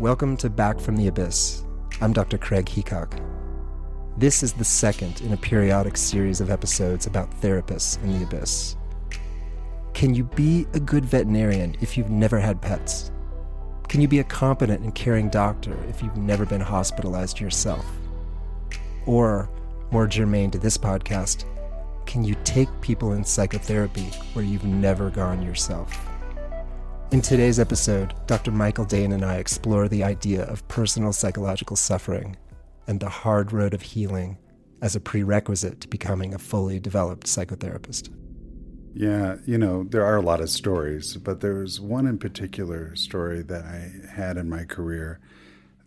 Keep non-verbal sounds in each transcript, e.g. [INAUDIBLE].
Welcome to Back from the Abyss. I'm Dr. Craig Heacock. This is the second in a periodic series of episodes about therapists in the abyss. Can you be a good veterinarian if you've never had pets? Can you be a competent and caring doctor if you've never been hospitalized yourself? Or, more germane to this podcast, can you take people in psychotherapy where you've never gone yourself? In today's episode, Dr. Michael Dane and I explore the idea of personal psychological suffering and the hard road of healing as a prerequisite to becoming a fully developed psychotherapist. Yeah, you know, there are a lot of stories, but there was one in particular story that I had in my career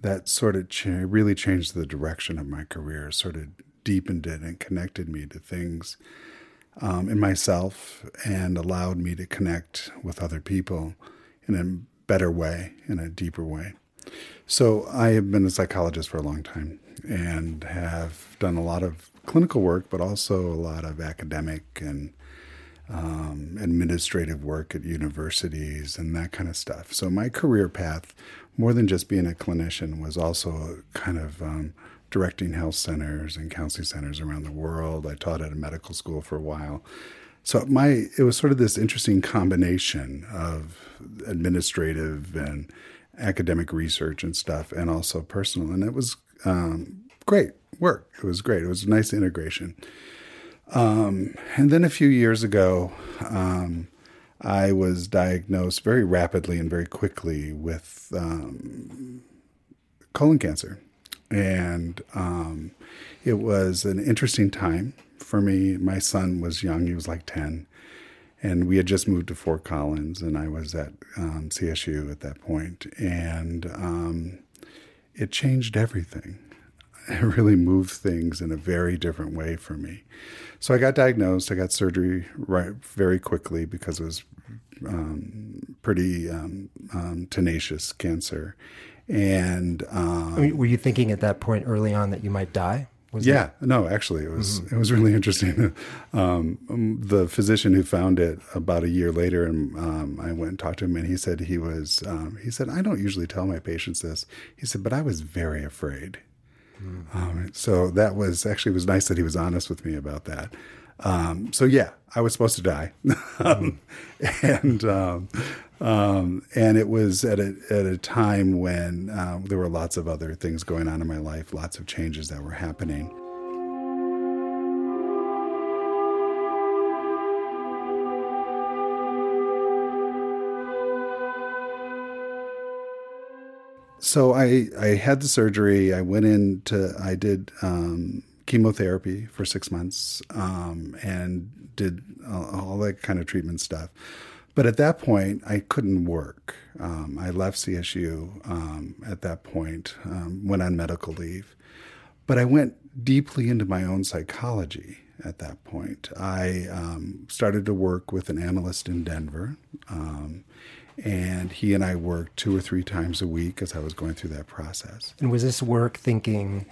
that sort of really changed the direction of my career, sort of deepened it and connected me to things um, in myself and allowed me to connect with other people in a better way, in a deeper way. So I have been a psychologist for a long time and have done a lot of clinical work, but also a lot of academic and um, administrative work at universities and that kind of stuff. So my career path, more than just being a clinician, was also kind of um, directing health centers and counseling centers around the world. I taught at a medical school for a while. So my it was sort of this interesting combination of administrative and academic research and stuff, and also personal, and it was um, great work. It was great. It was a nice integration. Um, and then a few years ago, um, I was diagnosed very rapidly and very quickly with um, colon cancer. And um, it was an interesting time for me. My son was young, he was like 10. And we had just moved to Fort Collins, and I was at um, CSU at that point. And um, it changed everything. [LAUGHS] It really moved things in a very different way for me. So I got diagnosed. I got surgery right very quickly because it was um, pretty um, um, tenacious cancer. And mean, were you thinking at that point early on that you might die? Was yeah, that... no, actually, it was mm-hmm. it was really interesting. [LAUGHS] Um, the physician who found it about a year later, and um, I went and talked to him, and he said he was um, he said I don't usually tell my patients this. He said, but I was very afraid. Mm-hmm. so that was actually it was nice that he was honest with me about that. Um, so yeah, I was supposed to die, [LAUGHS] um, and um, um, and it was at a at a time when uh, there were lots of other things going on in my life, lots of changes that were happening. So I I had the surgery. I went into I did um, chemotherapy for six months um, and did all that kind of treatment stuff. But at that point, I couldn't work. Um, I left CSU um, at that point, um, went on medical leave. But I went deeply into my own psychology at that point. I um, started to work with an analyst in Denver. Um, and he and I worked two or three times a week as I was going through that process. And was this work thinking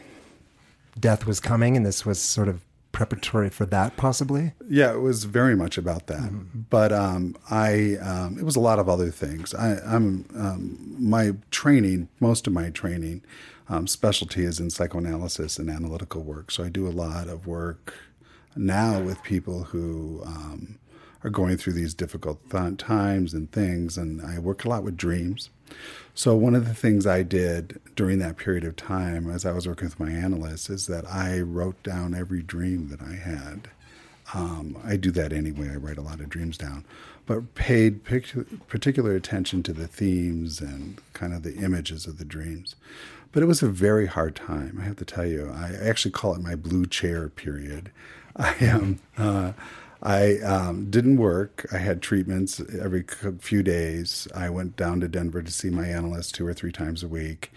death was coming and this was sort of preparatory for that possibly? Yeah it was very much about that. Mm-hmm. but um, i um, it was a lot of other things. I, am um, my training most of my training um, specialty is in psychoanalysis and analytical work. So i do a lot of work now with people who um, are going through these difficult th- times and things. And i work a lot with dreams so one of the things I did during that period of time, as I was working with my analysts, is that I wrote down every dream that I had. Um, I do that anyway. I write a lot of dreams down, but paid particular attention to the themes and kind of the images of the dreams. But it was a very hard time. I have to tell you. I actually call it my blue chair period. [LAUGHS] I am. Uh, I um, didn't work. I had treatments every few days. I went down to Denver to see my analyst two or three times a week.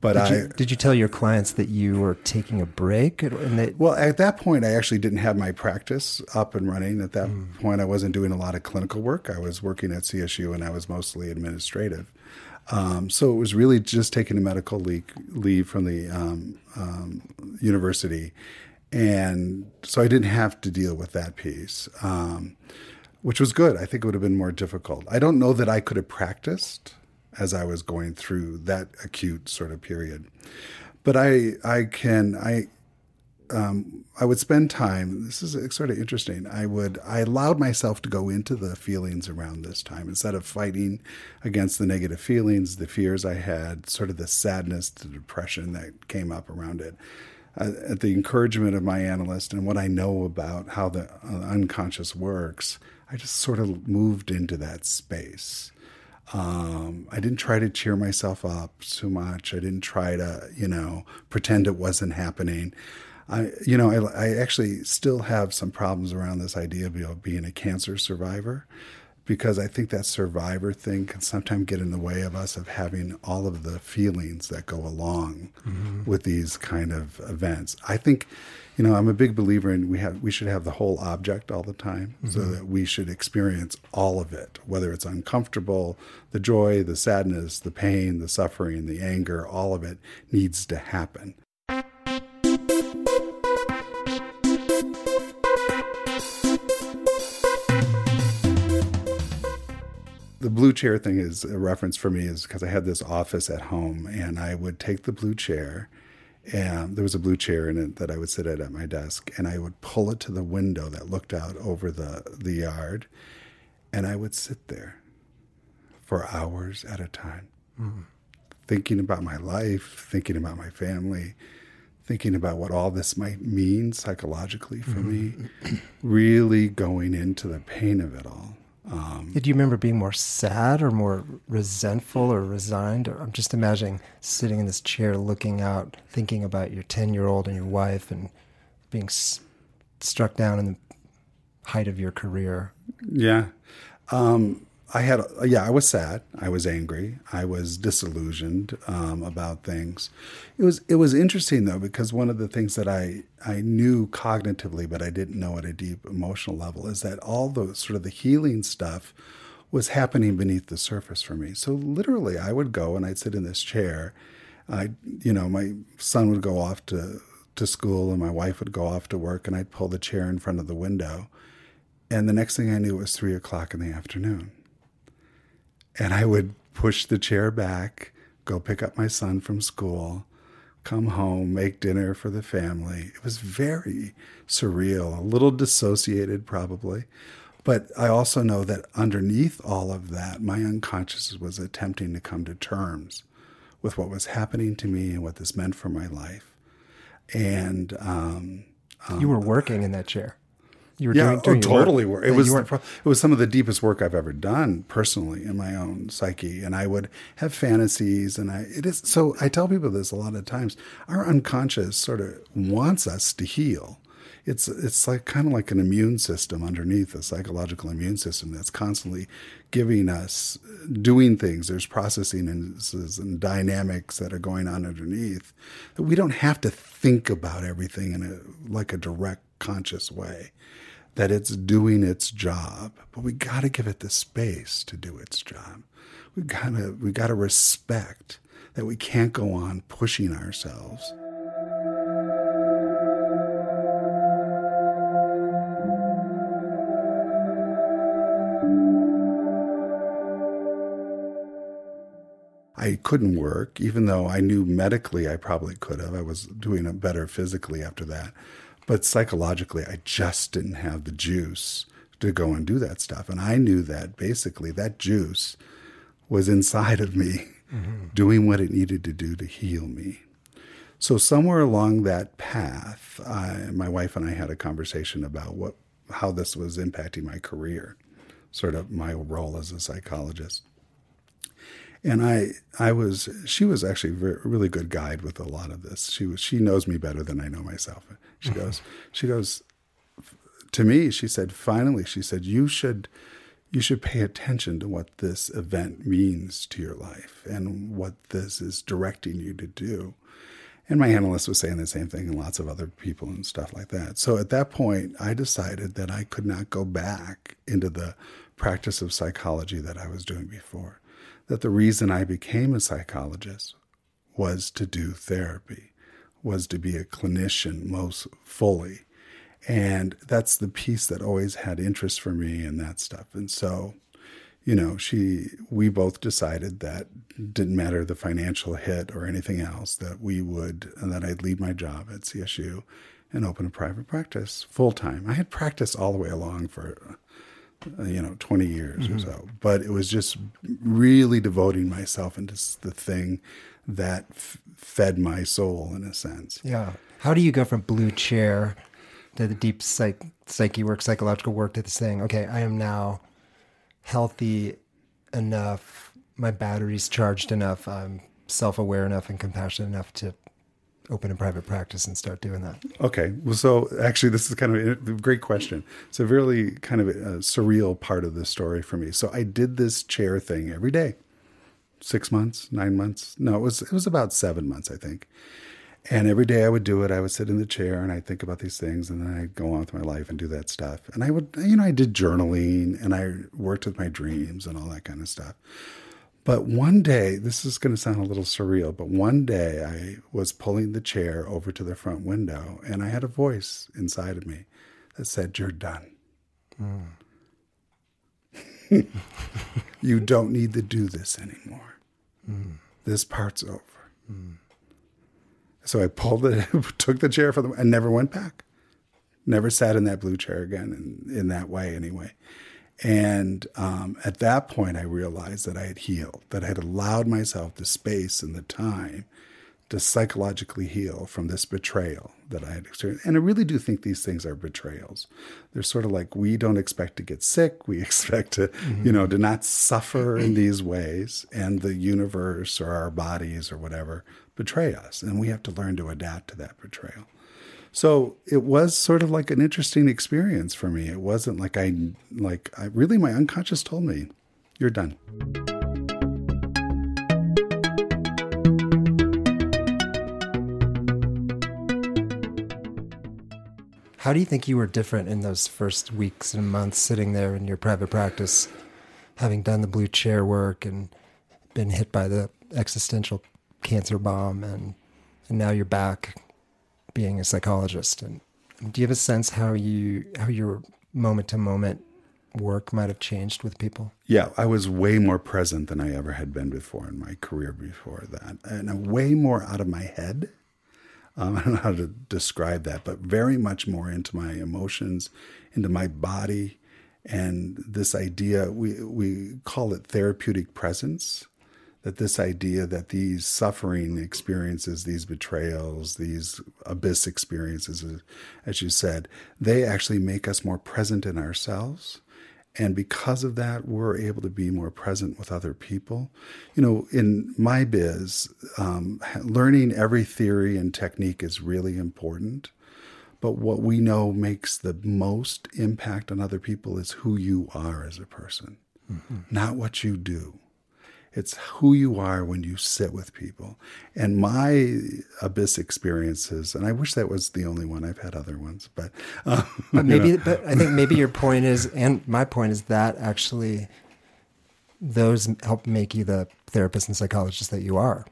But did I you, did you tell your clients that you were taking a break? and that? well, at that point, I actually didn't have my practice up and running. At that mm. point, I wasn't doing a lot of clinical work. I was working at CSU, and I was mostly administrative. Um, so it was really just taking a medical leave, leave from the um, um, university and so I didn't have to deal with that piece, um, which was good. I think it would have been more difficult. I don't know that I could have practiced as I was going through that acute sort of period. But I I can I um, I would spend time. This is sort of interesting. I would I allowed myself to go into the feelings around this time instead of fighting against the negative feelings, the fears I had, sort of the sadness, the depression that came up around it. Uh, at the encouragement of my analyst and what I know about how the uh, unconscious works, I just sort of moved into that space. Um, I didn't try to cheer myself up too much. I didn't try to, you know, pretend it wasn't happening. I, you know, I, I actually still have some problems around this idea of being a cancer survivor because I think that survivor thing can sometimes get in the way of us of having all of the feelings that go along mm-hmm. with these kind of events. I think, you know, I'm a big believer in we have we should have the whole object all the time, mm-hmm. so that we should experience all of it, whether it's uncomfortable, the joy, the sadness, the pain, the suffering, the anger, all of it needs to happen. The blue chair thing is a reference for me is because I had this office at home and I would take the blue chair and there was a blue chair in it that I would sit at at my desk and I would pull it to the window that looked out over the the yard and I would sit there for hours at a time mm. thinking about my life, thinking about my family, thinking about what all this might mean psychologically for mm-hmm. me, really going into the pain of it all. Um, Do you remember being more sad or more resentful or resigned? Or I'm just imagining sitting in this chair, looking out, thinking about your 10 year old and your wife, and being s- struck down in the height of your career. Yeah. Um, I had, yeah, I was sad. I was angry. I was disillusioned um, about things. It was it was interesting though because one of the things that I I knew cognitively, but I didn't know at a deep emotional level, is that all the sort of the healing stuff was happening beneath the surface for me. So literally, I would go and I'd sit in this chair. I, you know, my son would go off to to school and my wife would go off to work, and I'd pull the chair in front of the window, and the next thing I knew, it was three o'clock in the afternoon and I would push the chair back, go pick up my son from school, come home, make dinner for the family. It was very surreal, a little dissociated probably. But I also know that underneath all of that, my unconscious was attempting to come to terms with what was happening to me and what this meant for my life. And um, um, you were working in that chair. You were yeah, doing, oh, doing oh, totally work. It was it was some of the deepest work I've ever done personally in my own psyche, and I would have fantasies, and I it is so. I tell people this a lot of times. Our unconscious sort of wants us to heal. It's it's like kind of like an immune system underneath a psychological immune system that's constantly giving us doing things. There's processing and, and dynamics that are going on underneath that we don't have to think about everything in a like a direct conscious way that it's doing its job, but we got to give it the space to do its job. We got to we got to respect that we can't go on pushing ourselves. I couldn't work, even though I knew medically I probably could have. I was doing it better physically after that. But psychologically, I just didn't have the juice to go and do that stuff. And I knew that basically that juice was inside of me, mm-hmm. doing what it needed to do to heal me. So somewhere along that path, I, my wife and I had a conversation about what how this was impacting my career, sort of my role as a psychologist and I I was she was actually a really good guide with a lot of this. She was she knows me better than I know myself. She mm-hmm. goes she goes to me. She said finally she said you should you should pay attention to what this event means to your life and what this is directing you to do. And my analyst was saying the same thing, and lots of other people and stuff like that. So at that point, I decided that I could not go back into the practice of psychology that I was doing before that the reason I became a psychologist was to do therapy, was to be a clinician most fully. And that's the piece that always had interest for me and that stuff. And so, you know, she, we both decided that didn't matter the financial hit or anything else, that we would, and that I'd leave my job at CSU and open a private practice full time. I had practiced all the way along for, you know, 20 years mm-hmm. or so, but it was just really devoting myself into the thing that f- fed my soul in a sense. Yeah. How do you go from blue chair to the deep psych- psyche work, psychological work to thing? Okay, I am now healthy enough, my battery's charged enough, I'm self aware enough and compassionate enough to open a private practice and start doing that? Okay. Well, so actually, this is kind of a great question. It's a really kind of a surreal part of the story for me. So I did this chair thing every day, six months, nine months. No, it was it was about seven months, I think. And every day I would do it. I would sit in the chair and I'd think about these things and then I'd go on with my life and do that stuff. And I would, you know, I did journaling and I worked with my dreams and all that kind of stuff. But one day, this is going to sound a little surreal, but one day I was pulling the chair over to the front window and I had a voice inside of me that said, You're done. Mm. [LAUGHS] you don't need to do this anymore. Mm. This part's over. Mm. So I pulled it, [LAUGHS] took the chair for them, and never went back. Never sat in that blue chair again, in, in that way anyway. And um, at that point, I realized that I had healed, that I had allowed myself the space and the time to psychologically heal from this betrayal that I had experienced. And I really do think these things are betrayals. They're sort of like we don't expect to get sick. [LAUGHS] We expect to, mm-hmm. you know, to not suffer in these ways. And the universe or our bodies or whatever betray us. And we have to learn to adapt to that betrayal. So it was sort of like an interesting experience for me. It wasn't like I, like, I really, my unconscious told me, you're done. How do you think you were different in those first weeks and months sitting there in your private practice, having done the blue chair work and been hit by the existential cancer bomb and and now you're back being a psychologist and do you have a sense how you how your moment to moment work might have changed with people? Yeah i was way more present than i ever had been before in my career before that and way more out of my head. Um, [LAUGHS] I don't know how to describe that, but very much more into my emotions, into my body, and this idea we we call it therapeutic presence that this idea that these suffering experiences, these betrayals, these abyss experiences, as you said, they actually make us more present in ourselves. And because of that, we're able to be more present with other people. You know, in my biz, um, learning every theory and technique is really important. But what we know makes the most impact on other people is who you are as a person, mm-hmm. not what you do. It's who you are when you sit with people. And my abyss experiences, and I wish that was the only one. I've had other ones, but uh, [LAUGHS] but maybe. You know. But I think maybe your point is, and my point is that actually those help make you the therapist and psychologist that you are.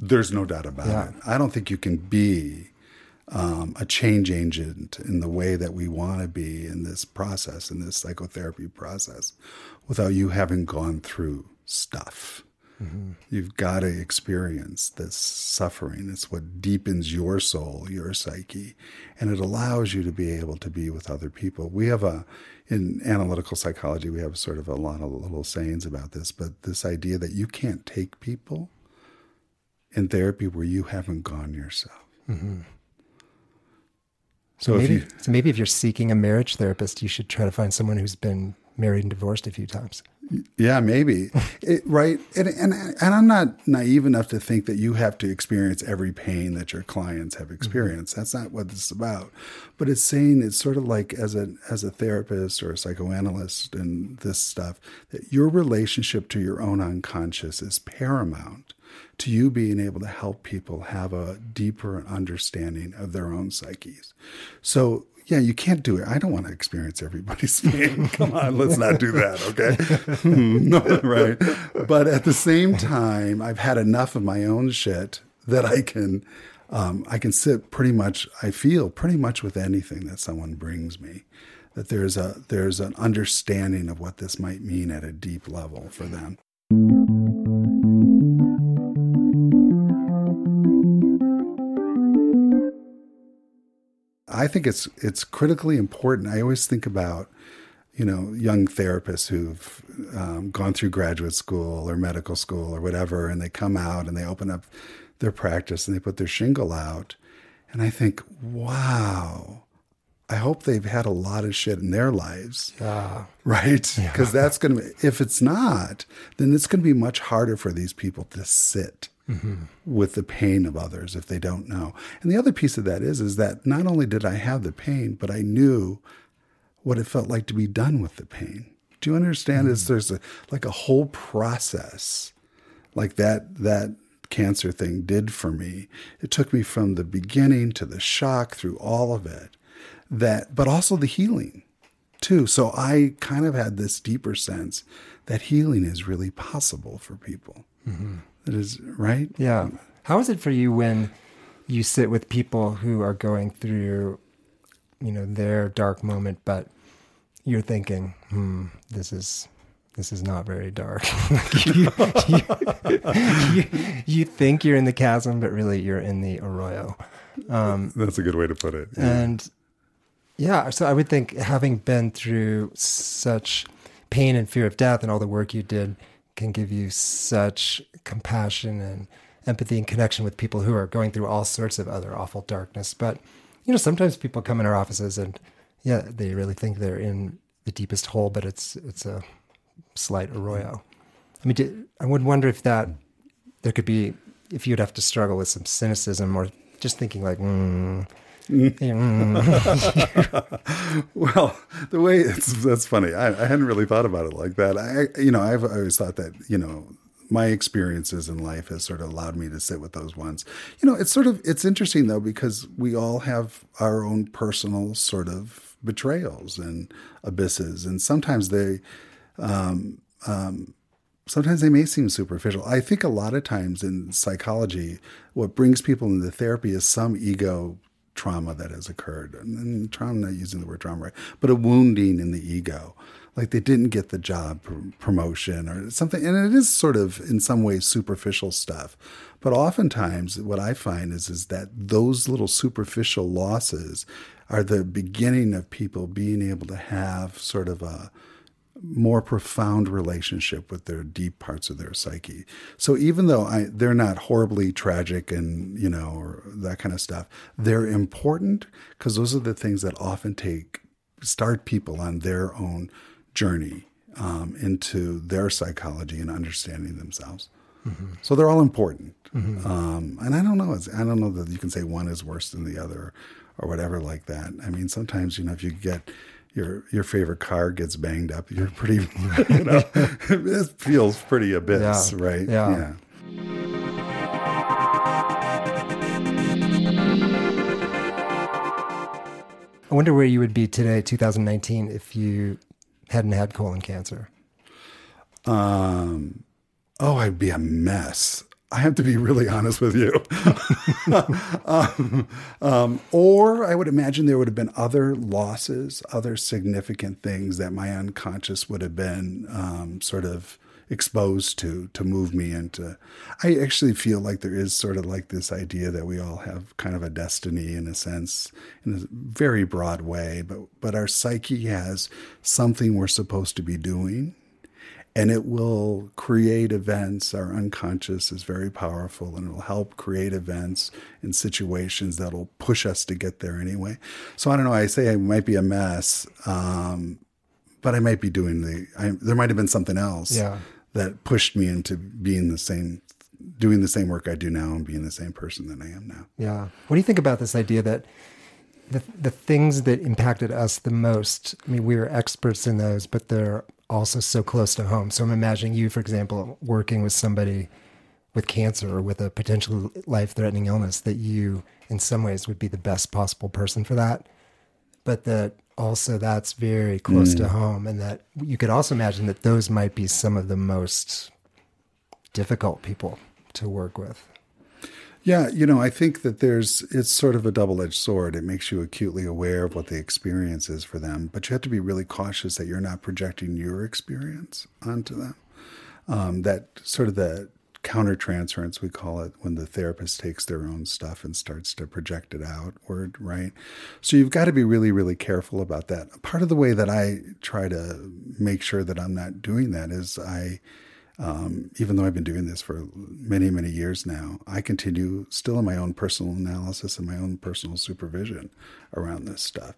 There's no doubt about yeah. it. I don't think you can be um, a change agent in the way that we want to be in this process, in this psychotherapy process, without you having gone through stuff. Mm-hmm. You've got to experience this suffering. It's what deepens your soul, your psyche, and it allows you to be able to be with other people. We have a, in analytical psychology, we have sort of a lot of little sayings about this, but this idea that you can't take people in therapy where you haven't gone yourself. Mm-hmm. So, so maybe, you, so maybe if you're seeking a marriage therapist, you should try to find someone who's been married and divorced a few times. Yeah, maybe. it, right. And, and, and I'm not naive enough to think that you have to experience every pain that your clients have experienced. Mm-hmm. That's not what this is about. But it's saying it's sort of like as a as a therapist or a psychoanalyst and this stuff that your relationship to your own unconscious is paramount to you being able to help people have a deeper understanding of their own psyches. So yeah, you can't do it. I don't want to experience everybody's [LAUGHS] pain. Come on, let's not do that, okay? [LAUGHS] no, right. But at the same time, I've had enough of my own shit that I can um, I can sit pretty much I feel pretty much with anything that someone brings me that there's a there's an understanding of what this might mean at a deep level for them. I think it's it's critically important. I always think about you know young therapists who've um, gone through graduate school or medical school or whatever, and they come out and they open up their practice and they put their shingle out, and I think, wow. I hope they've had a lot of shit in their lives. Yeah. Right? Because yeah. that's going to be, if it's not, then it's going to be much harder for these people to sit mm-hmm. with the pain of others if they don't know. And the other piece of that is is that not only did I have the pain, but I knew what it felt like to be done with the pain. Do you understand? Mm-hmm. Is there's a like a whole process like that that cancer thing did for me. It took me from the beginning to the shock through all of it. That but also the healing too. So I kind of had this deeper sense that healing is really possible for people. Mm-hmm. That is right. Yeah. How is it for you when you sit with people who are going through, you know, their dark moment, but you're thinking, hmm, this is this is not very dark. you, [LAUGHS] you, you, you, think you're in the chasm, but really you're in the arroyo. Um, That's a good way to put it. Yeah. And yeah, so I would think having been through such pain and fear of death and all the work you did can give you such compassion and empathy and connection with people who are going through all sorts of other awful darkness. But, you know, sometimes people come in our offices and, yeah, they really think they're in the deepest hole, but it's it's a slight arroyo. I mean, I would wonder if that there could be if you'd have to struggle with some cynicism or just thinking like, mm, [LAUGHS] [LAUGHS] well, the way it's that's funny. I, I, hadn't really thought about it like that. I, you know, I've always thought that you know my experiences in life has sort of allowed me to sit with those ones. You know, it's sort of it's interesting though because we all have our own personal sort of betrayals and abysses, and sometimes they. Um, um, sometimes they may seem superficial. I think a lot of times in psychology, what brings people into therapy is some ego trauma that has occurred. And, and trauma, I'm not using the word trauma right, but a wounding in the ego. Like they didn't get the job pr- promotion or something. And it is sort of, in some ways, superficial stuff. But oftentimes, what I find is, is that those little superficial losses are the beginning of people being able to have sort of a, more profound relationship with their deep parts of their psyche. So even though I, they're not horribly tragic and you know or that kind of stuff, they're important because those are the things that often take start people on their own journey um, into their psychology and understanding themselves. Mm-hmm. So they're all important, mm-hmm. um, and I don't know. I don't know that you can say one is worse than the other or whatever like that. I mean, sometimes you know if you get your your favorite car gets banged up, you're pretty, [LAUGHS] you know, it feels pretty abyss, yeah. right? Yeah. yeah. I wonder where you would be today, 2019, if you hadn't had colon cancer. Um, oh, I'd be a mess. I have to be really honest with you. [LAUGHS] um, um, or I would imagine there would have been other losses, other significant things that my unconscious would have been um, sort of exposed to to move me into. I actually feel like there is sort of like this idea that we all have kind of a destiny in a sense, in a very broad way, but but our psyche has something we're supposed to be doing and it will create events. Our unconscious is very powerful and it will help create events and situations that'll push us to get there anyway. So I don't know. I say I might be a mess, um, but I might be doing the, I, there might have been something else yeah. that pushed me into being the same, doing the same work I do now and being the same person that I am now. Yeah. What do you think about this idea that the, the things that impacted us the most, I mean, we are experts in those, but they're also so close to home. So I'm imagining you, for example, working with somebody with cancer or with a potential life threatening illness, that you, in some ways, would be the best possible person for that. But that also that's very close mm. to home. And that you could also imagine that those might be some of the most difficult people to work with. Yeah, you know, I think that there's it's sort of a double-edged sword. It makes you acutely aware of what the experience is for them, but you have to be really cautious that you're not projecting your experience onto them. Um, that sort of the countertransference we call it when the therapist takes their own stuff and starts to project it outward right so you've got to be really really careful about that part of the way that i try to make sure that i'm not doing that is i um, even though I've been doing this for many, many years now, I continue still in my own personal analysis and my own personal supervision around this stuff.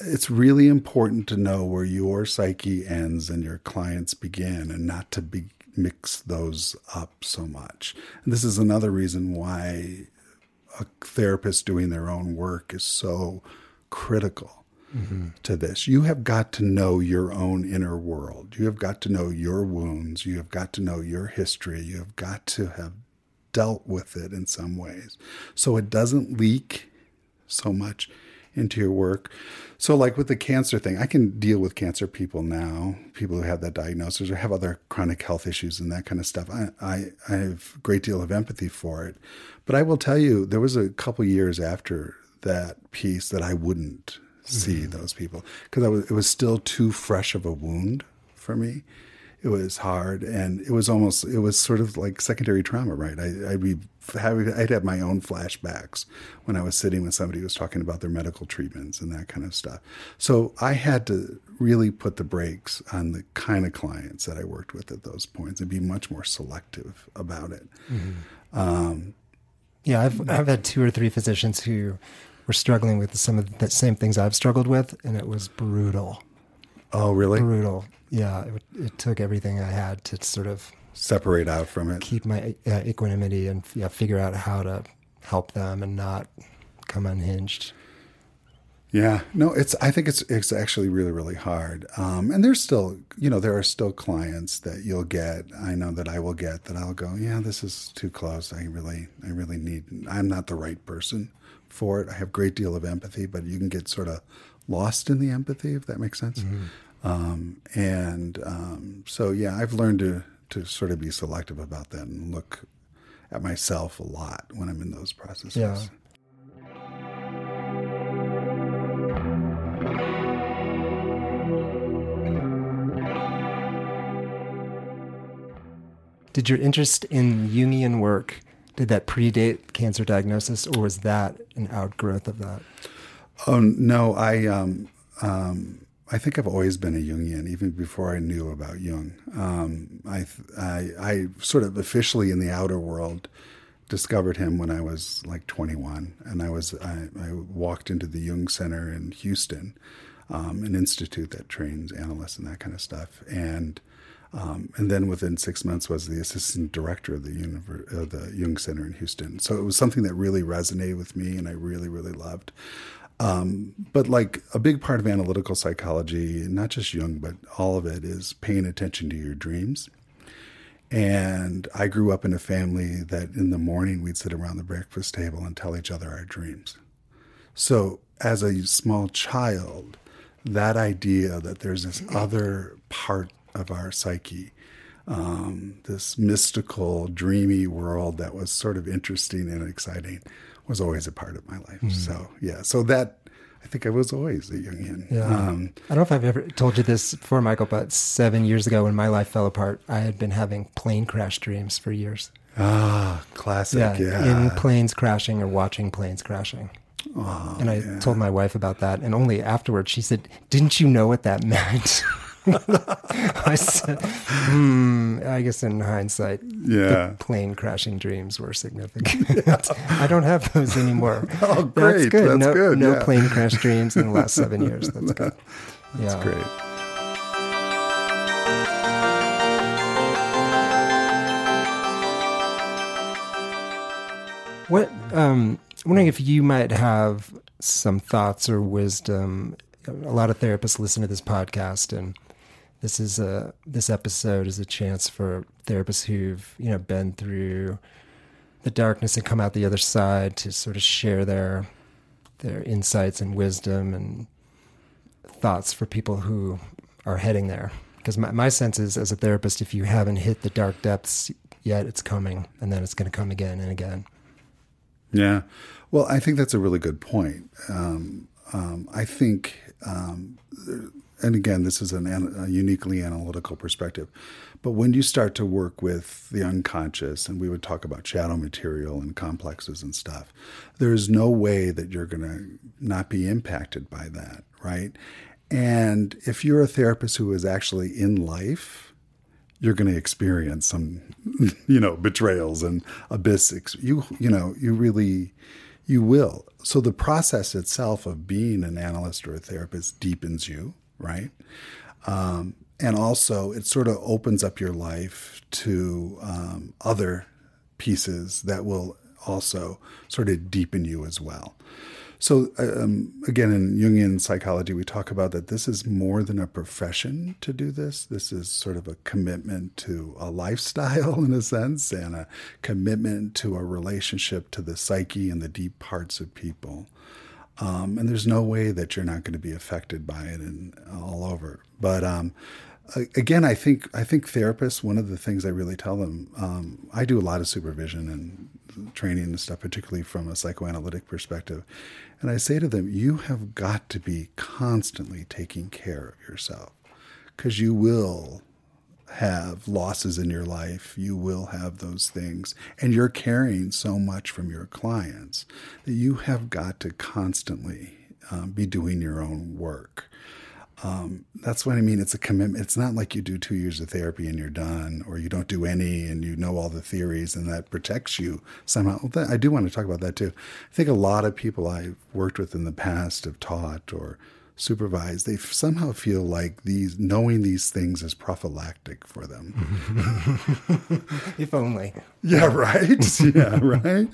It's really important to know where your psyche ends and your clients begin and not to be, mix those up so much. And this is another reason why a therapist doing their own work is so critical mm-hmm. to this. You have got to know your own inner world. You have got to know your wounds. You have got to know your history. You have got to have dealt with it in some ways. So it doesn't leak so much into your work. So, like with the cancer thing, I can deal with cancer people now, people who have that diagnosis or have other chronic health issues and that kind of stuff. I, I, I have a great deal of empathy for it. But I will tell you, there was a couple years after that piece that I wouldn't see mm-hmm. those people because it was still too fresh of a wound for me. It was hard, and it was almost it was sort of like secondary trauma, right? I, would be having I'd have my own flashbacks when I was sitting with somebody who was talking about their medical treatments and that kind of stuff. So I had to really put the brakes on the kind of clients that I worked with at those points and be much more selective about it. Mm-hmm. Um, yeah, I've I've had two or three physicians who were struggling with some of the same things I've struggled with, and it was brutal. Oh, really? Brutal. Yeah, it, it took everything I had to sort of separate out from it, keep my uh, equanimity, and yeah, figure out how to help them and not come unhinged. Yeah, no, it's. I think it's it's actually really really hard. Um, and there's still, you know, there are still clients that you'll get. I know that I will get that I'll go, yeah, this is too close. I really, I really need. I'm not the right person for it. I have a great deal of empathy, but you can get sort of lost in the empathy, if that makes sense. Mm-hmm. Um, and um, so, yeah, I've learned to to sort of be selective about that and look at myself a lot when I'm in those processes. Yeah. Did your interest in Jungian work did that predate cancer diagnosis, or was that an outgrowth of that? Oh no, I um, um, I think I've always been a Jungian, even before I knew about Jung. Um, I, I, I sort of officially in the outer world discovered him when I was like 21, and I was I, I walked into the Jung Center in Houston, um, an institute that trains analysts and that kind of stuff, and um, and then within six months was the assistant director of the, Univer- uh, the Jung Center in Houston. So it was something that really resonated with me and I really, really loved. Um, but like a big part of analytical psychology, not just Jung, but all of it is paying attention to your dreams. And I grew up in a family that in the morning we'd sit around the breakfast table and tell each other our dreams. So as a small child, that idea that there's this other part of our psyche. Um, this mystical, dreamy world that was sort of interesting and exciting was always a part of my life. Mm-hmm. So, yeah, so that I think I was always a Jungian. Yeah. Um, I don't know if I've ever told you this before, Michael, but seven years ago when my life fell apart, I had been having plane crash dreams for years. Ah, classic. Yeah, yeah. in planes crashing or watching planes crashing. Oh, and I yeah. told my wife about that, and only afterwards she said, "Didn't you know what that [LAUGHS] meant?" [LAUGHS] I said, hmm, I guess in hindsight, yeah. the plane crashing dreams were significant. Yeah. [LAUGHS] I don't have those anymore. [LAUGHS] Oh, great. That's good. That's no, good. no yeah. plane crash dreams in the last seven years. That's good. That's yeah. great. What um, I'm wondering if you might have some thoughts or wisdom. A lot of therapists listen to this podcast, and this is a this episode is a chance for therapists who've you know been through the darkness and come out the other side to sort of share their their insights and wisdom and thoughts for people who are heading there. Because my, my sense is, as a therapist, if you haven't hit the dark depths yet, it's coming, and then it's going to come again and again. Yeah. Well, I think that's a really good point. Um, um, I think, um, and again, this is an, a uniquely analytical perspective, but when you start to work with the unconscious, and we would talk about shadow material and complexes and stuff, there is no way that you're going to not be impacted by that, right? And if you're a therapist who is actually in life, you're going to experience some, [LAUGHS] you know, betrayals and abyss. You, you know, you really, you will. So the process itself of being an analyst or a therapist deepens you, right? Um, and also, it sort of opens up your life to um, other pieces that will also sort of deepen you as well. So, um, again, in Jungian psychology, we talk about that this is more than a profession to do this. This is sort of a commitment to a lifestyle, [LAUGHS] in a sense, and a commitment to a relationship to the psyche and the deep parts of people. Um, and there's no way that you're not going to be affected by it and all over. But um, again, I think I think therapists. One of the things I really tell them, um, I do a lot of supervision and training and stuff, particularly from a psychoanalytic perspective. And I say to them, you have got to be constantly taking care of yourself because you will have losses in your life. You will have those things. And you're carrying so much from your clients that you have got to constantly um, be doing your own work. Um, that's what I mean. It's a commitment. It's not like you do two years of therapy and you're done, or you don't do any and you know all the theories and that protects you somehow. I do want to talk about that too. I think a lot of people I've worked with in the past have taught or supervised, they somehow feel like these knowing these things is prophylactic for them. [LAUGHS] if only. Yeah, right. [LAUGHS] yeah, right.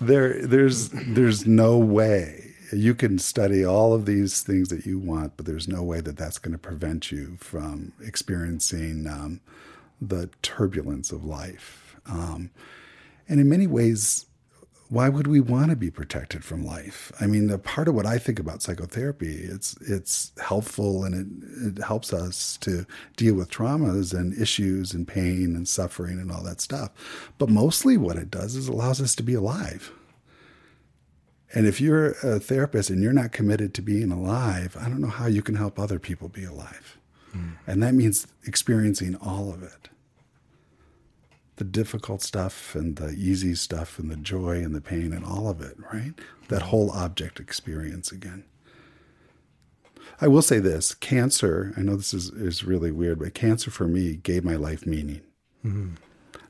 There, there's, there's no way you can study all of these things that you want, but there's no way that that's going to prevent you from experiencing um, the turbulence of life. Um, and in many ways, why would we want to be protected from life? I mean, the part of what I think about psychotherapy, it's it's helpful and it, it helps us to deal with traumas and issues and pain and suffering and all that stuff. But mostly what it does is allows us to be alive. And if you're a therapist and you're not committed to being alive, I don't know how you can help other people be alive. Mm. And that means experiencing all of it the difficult stuff and the easy stuff and the joy and the pain and all of it, right? That whole object experience again. I will say this cancer, I know this is, is really weird, but cancer for me gave my life meaning. Mm-hmm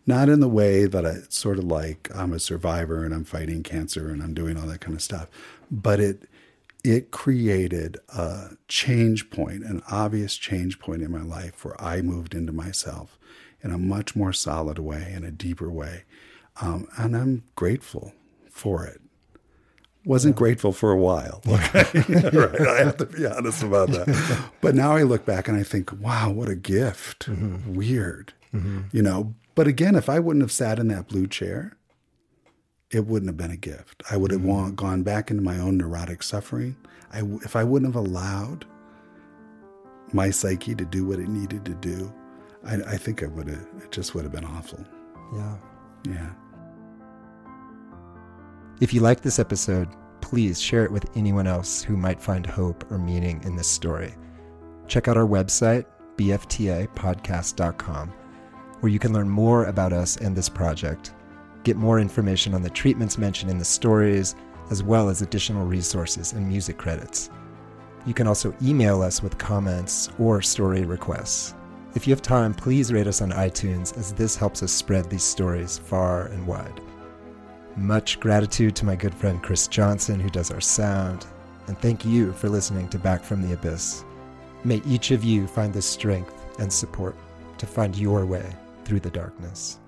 not in the way that I sort of like I'm a survivor and I'm fighting cancer and I'm doing all that kind of stuff, but it it created a change point, an obvious change point in my life where I moved into myself in a much more solid way, in a deeper way, um, and I'm grateful for it. Wasn't yeah. grateful for a while. [LAUGHS] Okay? [LAUGHS] right. I have to be honest about that. [LAUGHS] But now I look back and I think, wow, what a gift. Mm-hmm. Weird. Mm-hmm. You know, but again, if I wouldn't have sat in that blue chair, it wouldn't have been a gift. I would have mm-hmm. gone back into my own neurotic suffering. I, if I wouldn't have allowed my psyche to do what it needed to do, I, I think I would have. It just would have been awful. Yeah. Yeah. If you like this episode, please share it with anyone else who might find hope or meaning in this story. Check out our website, bftapodcast.com where you can learn more about us and this project, get more information on the treatments mentioned in the stories, as well as additional resources and music credits. You can also email us with comments or story requests. If you have time, please rate us on iTunes, as this helps us spread these stories far and wide. Much gratitude to my good friend Chris Johnson, who does our sound, and thank you for listening to Back from the Abyss. May each of you find the strength and support to find your way through the darkness.